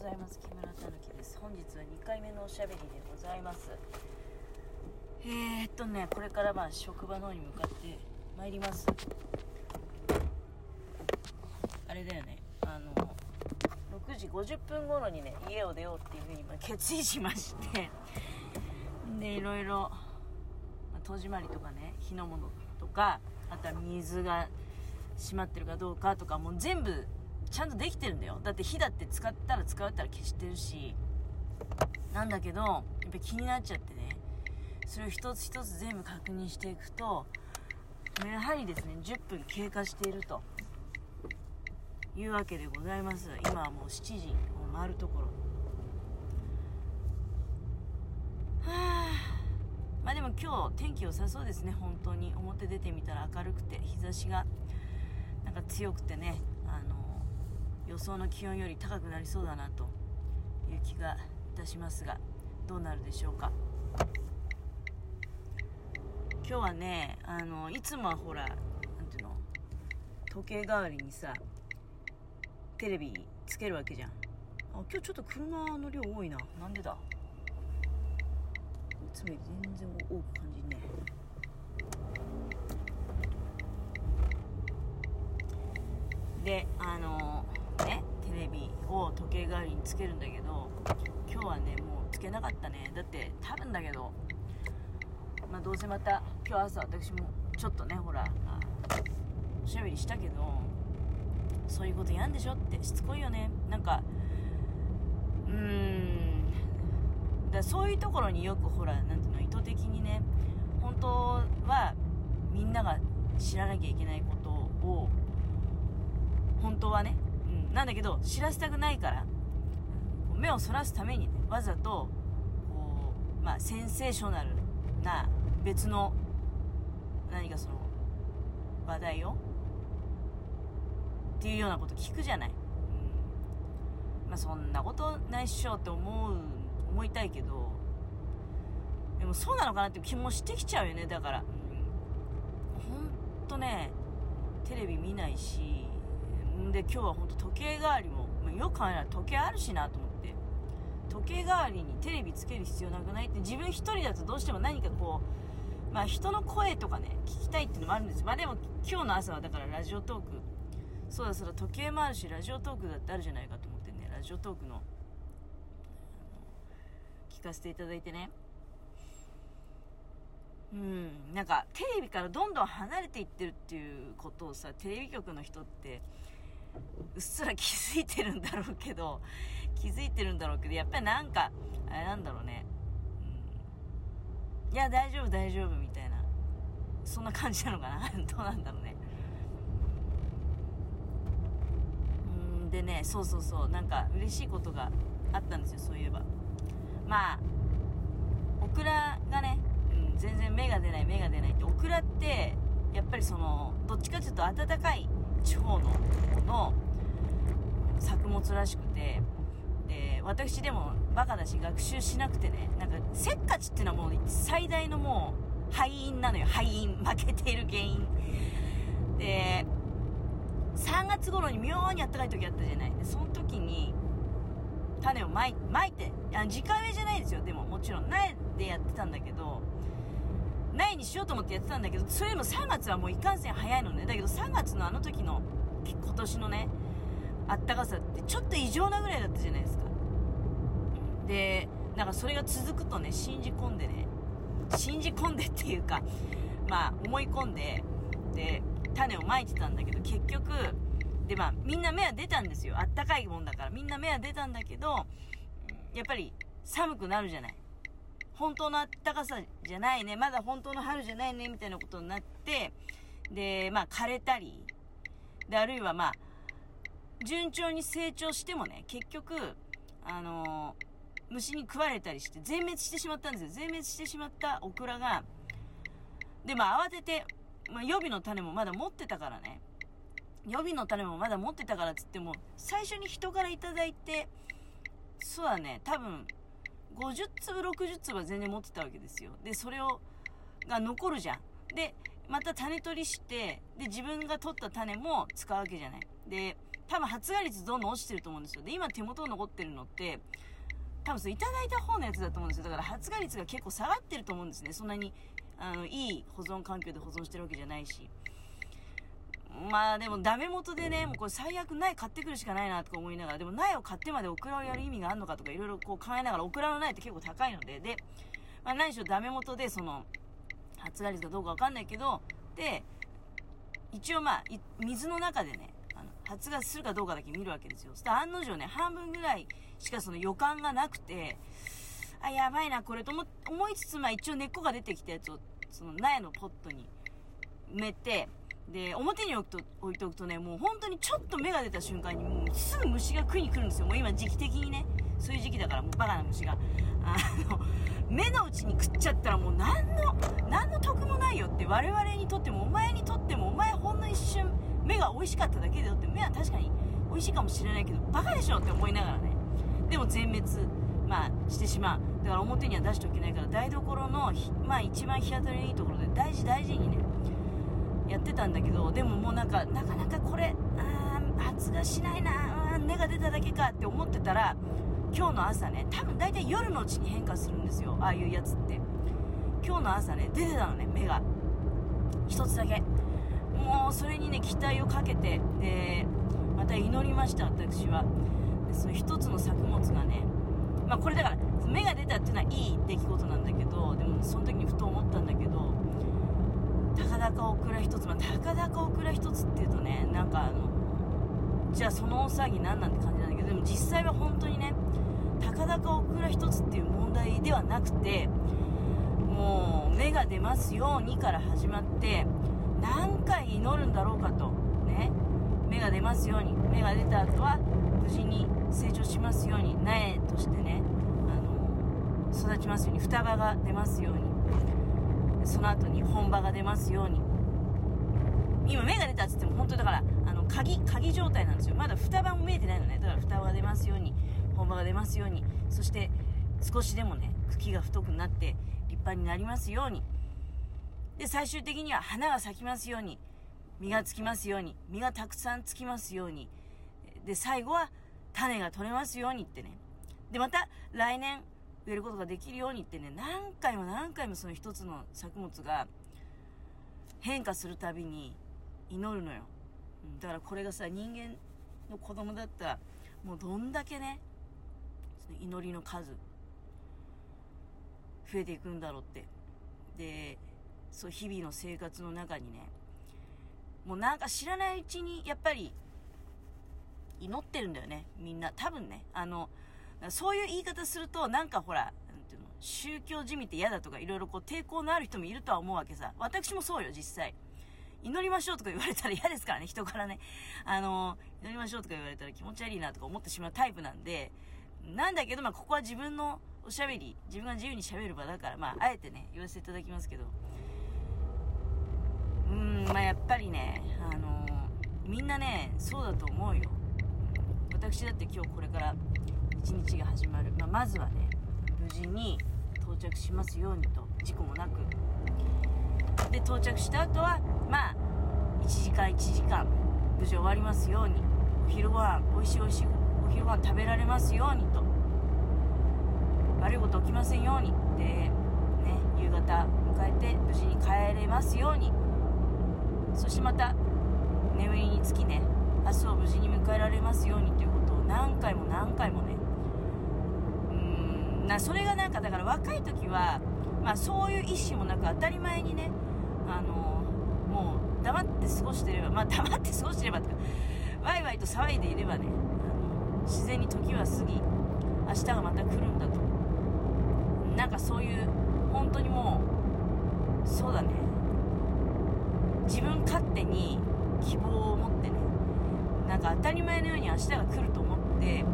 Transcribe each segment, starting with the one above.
ございます。木村たぬきです。本日は2回目のおしゃべりでございます。えー、っとねこれからまあ職場の方に向かってまいります。あれだよね。あの6時50分頃にね家を出ようっていうふうに決意しまして。でいろいろ、まあ戸締まりとかね火の物とかあとは水が閉まってるかどうかとかもう全部ちゃんとできてるんだよ。だって火だって使ったら使ったら消してるし。なんだけどやっぱ気になっちゃってね。それを一つ一つ全部確認していくとやはりですね10分経過していると。いうわけでございます。今はもう7時を回るところ。まあでも今日天気良さそうですね。本当に。表出てみたら明るくて日差しがなんか強くてね。予想の気温より高くなりそうだなと。いう気がいたしますがどうなるでしょうか。今日はねあのいつもはほらなんていうの時計代わりにさテレビつけるわけじゃん。あ今日ちょっと車の量多いな。なんでだ？いつもより全然多く感じね。であのねテレ時計代わりにつけるんだけど今日はねもうつけなかったね。だって多分だけどまあどうせまた今日朝私もちょっとねほらおしゃべりしたけどそういうことやんでしょってしつこいよね。なんかうーん。だそういうところによくほらなんていうの意図的にね本当はみんなが知らなきゃいけないことを本当はね、なんだけど知らせたくないから目をそらすためにねわざとこうまあセンセーショナルな別の何かその話題をっていうようなこと聞くじゃない、うん、まあそんなことないっしょって思う思いたいけどでもそうなのかなって気もしてきちゃうよね。だから、うん、ほんとねテレビ見ないしで今日は本当時計代わりもまよく考えたら時計あるしなと思って。時計代わりにテレビつける必要なくないって。自分一人だとどうしても何かこうまあ人の声とかね聞きたいっていうのもあるんです。まあでも今日の朝はだからラジオトーク。そうだそうだ時計もあるしラジオトークだってあるじゃないかと思ってね。ラジオトークの聞かせていただいてね。うん。なんかテレビからどんどん離れていってるっていうことをさテレビ局の人ってうっすら気づいてるんだろうけど気づいてるんだろうけどやっぱりなんかあれなんだろうね、うん、いや大丈夫大丈夫みたいな。そんな感じなのかな？どうなんだろうね。うんでねそうそうそう。なんか嬉しいことがあったんですよそういえば。まあオクラがね、うん、全然芽が出ない芽が出ないってオクラってやっぱりそのどっちかっていうと暖かい地方のの作物らしくてで私でもバカだし学習しなくてねなんかせっかちっていうのはもう最大のもう敗因なのよ。敗因負けている原因。で3月頃に妙にあったかい時あったじゃない。でその時に種をまいまいてあ直植えじゃないですよ。でももちろん苗でやってたんだけど苗にしようと思ってやってたんだけどそれでも3月はもういかんせん早いのね。だけど3月のあの時の今年のねあったかさってちょっと異常なぐらいだったじゃないですか。でなんかそれが続くとね信じ込んでね信じ込んでっていうかまあ思い込んでで種をまいてたんだけど結局でまあみんな芽は出たんですよ。あったかいもんだから。みんな芽は出たんだけどやっぱり寒くなるじゃない。本当のあったかさじゃないね。まだ本当の春じゃないねみたいなことになってでまあ枯れたりであるいはまあ順調に成長してもね結局あのー虫に食われたりして全滅してしまったんですよ。全滅してしまったオクラがでまあ慌てて、まあ、予備の種もまだ持ってたからね。予備の種もまだ持ってたからつっても最初に人から頂いてそうだね多分50粒60粒は全然持ってたわけですよでそれをが残るじゃんでまた種取りしてで自分が取った種も使うわけじゃないで多分発芽率どんどん落ちてると思うんですよ。で、今手元に残ってるのって、多分そいただいた方のやつだと思うんですよ。だから発芽率が結構下がってると思うんですね。そんなに、あの、いい保存環境で保存してるわけじゃないし。まあでもダメ元でね、もうこれ最悪苗買ってくるしかないなとか思いながら、でも苗を買ってまでオクラをやる意味があるのかとかいろいろこう考えながら、オクラの苗って結構高いので、で、まあ何しろダメ元でその、発芽率かどうかわかんないけど、で、一応まあ、水の中でね、あの発芽するかどうかだけ見るわけですよ。そしたら案の定ね、半分ぐらいしかその予感がなくて、あ、やばいな、これと思いつつ、まあ一応根っこが出てきたやつを、その苗のポットに埋めて、で、表に置くと置いておくとね、もう本当にちょっと芽が出た瞬間に、もうすぐ虫が食いに来るんですよ。もう今時期的にね、そういう時期だから、もうバカな虫が。あの、目の内に食っちゃったらもう何の、何の得もないよって、我々にとっても、お前にとっても、お前ほんの一瞬、目が美味しかっただけだよって、目は確かに美味しいかもしれないけど、バカでしょって思いながらね。でも全滅、まあ、してしまう。だから表には出しておけないから、台所の、まあ一番日当たりのいいところで大事大事にね、やってたんだけどでももうなんかなかなかこれあ発芽しないな根が出ただけかって思ってたら今日の朝ね多分大体夜のうちに変化するんですよああいうやつって。今日の朝ね出てたのね芽が。一つだけ。もうそれにね期待をかけてでまた祈りました私は。でその一つの作物がねまあこれだから芽が出たっていうのはいい出来事なんだけどでもその時にふと思ったんだけど高々オクラ一つ、まあ、高々オクラ一つっていうとね、なんかあの、じゃあその大騒ぎ何なんて感じなんだけど、でも実際は本当にね、高々オクラ一つっていう問題ではなくて、もう芽が出ますようにから始まって、何回祈るんだろうかと、ね、芽が出ますように、芽が出た後は無事に成長しますように、苗としてね、あの、育ちますように、双葉が出ますように、その後に本場が出ますように。今芽が出たっつっても本当だからあの鍵鍵状態なんですよ。まだ双葉も見えてないのね。だから双葉が出ますように本場が出ますように。そして少しでもね茎が太くなって立派になりますように。で最終的には花が咲きますように。実がつきますように。実がたくさんつきますように。で最後は種が取れますようにってね。でまた来年植えることができるようにってね、何回も何回もその一つの作物が変化するたびに祈るのよ。だからこれがさ、人間の子供だったら、もうどんだけね、その祈りの数、増えていくんだろうって。で、そう日々の生活の中にね、もうなんか知らないうちにやっぱり祈ってるんだよね、みんな。多分ね、あの、そういう言い方すると、なんかほら、なんていうの、宗教じみて嫌だとか、いろいろこう抵抗のある人もいるとは思うわけさ。私もそうよ、実際。祈りましょうとか言われたら嫌ですからね、人からね。あの、祈りましょうとか言われたら気持ち悪いなとか思ってしまうタイプなんで、なんだけど、まあ、ここは自分のおしゃべり、自分が自由にしゃべる場だから、まあ、あえてね、言わせていただきますけど。うーん、まあ、やっぱりね、あのみんなね、そうだと思うよ。私だって今日これから一日が始まる、まあ、まずはね無事に到着しますようにと事故もなく。で到着した後はまあ1時間1時間無事終わりますように。お昼ご飯美味しい美味しいお昼ご飯食べられますようにと。悪いこと起きませんように。でね夕方迎えて無事に帰れますように。そしてまた眠りにつきね明日を無事に迎えられますようにということを何回も何回もねなそれがなんかだから若い時は、まあ、そういう意思もなく当たり前にねあのもう黙って過ごしてればまあ黙って過ごしてればとかワイワイと騒いでいればねあの自然に時は過ぎ明日がまた来るんだと。なんかそういう本当にもうそうだね。自分勝手に希望を持ってねなんか当たり前のように明日が来ると思って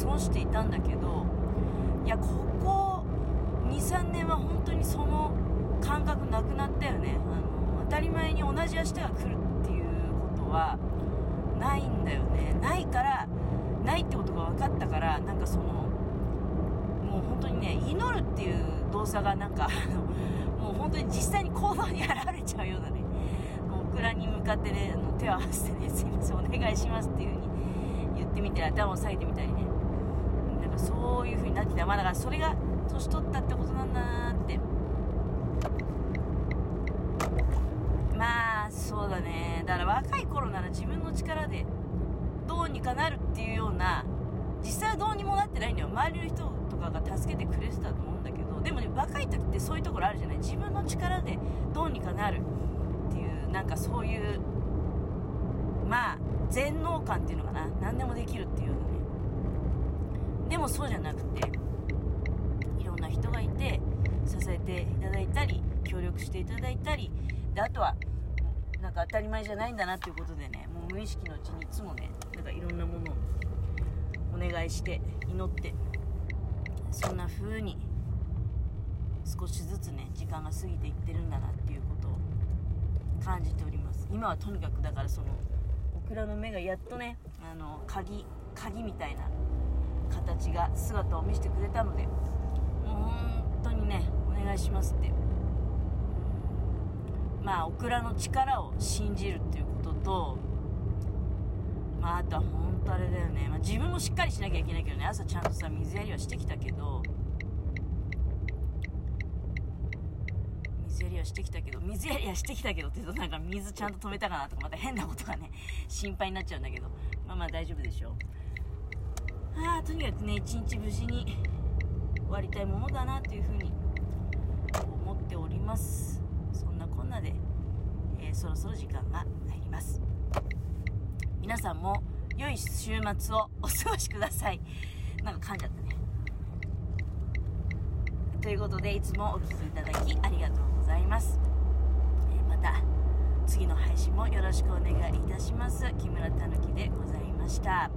過ごしていたんだけどいやここ23年は本当にその感覚なくなったよね。あの当たり前に同じ明日が来るっていうことはないんだよね。ないからないってことが分かったからなんかそのもう本当にね祈るっていう動作がなんかもう本当に実際に行動に現れちゃうようなねオクラに向かってね手を合わせてねすいませんお願いしますっていう風に言ってみて頭を下げてみたりね。そういう風になってた。まあだからそれが年取ったってことなんだなって。まあそうだね。だから若い頃なら自分の力でどうにかなるっていうような実際はどうにもなってないんだよ。周りの人とかが助けてくれてたと思うんだけどでもね若い時ってそういうところあるじゃない？自分の力でどうにかなるっていうなんかそういうまあ全能感っていうのかな。何でもできるっていうのね。もそうじゃなくていろんな人がいて支えていただいたり協力していただいたりであとはなんか当たり前じゃないんだなっていうことでねもう無意識のうちにいつもねなんかいろんなものをお願いして祈ってそんな風に少しずつね時間が過ぎていってるんだなっていうことを感じております。今はとにかくだからそのオクラの目がやっとねあの鍵鍵みたいな形が姿を見せてくれたのでもう本当にねお願いしますって。まあオクラの力を信じるっていうこととまああとは本当あれだよね、まあ、自分もしっかりしなきゃいけないけどね。朝ちゃんとさ水やりはしてきたけど。水やりはしてきたけど。水やりはしてきたけどってなんか水ちゃんと止めたかなとかまた変なことがね心配になっちゃうんだけど。まあまあ大丈夫でしょう。あとにかくね一日無事に終わりたいものだなというふうに思っております。そんなこんなで、えー、そろそろ時間が入ります。皆さんも良い週末をお過ごしください。なんか噛んじゃったね。ということでいつもお聴きいただきありがとうございます、えー、また次の配信もよろしくお願いいたします。木村たぬきでございました。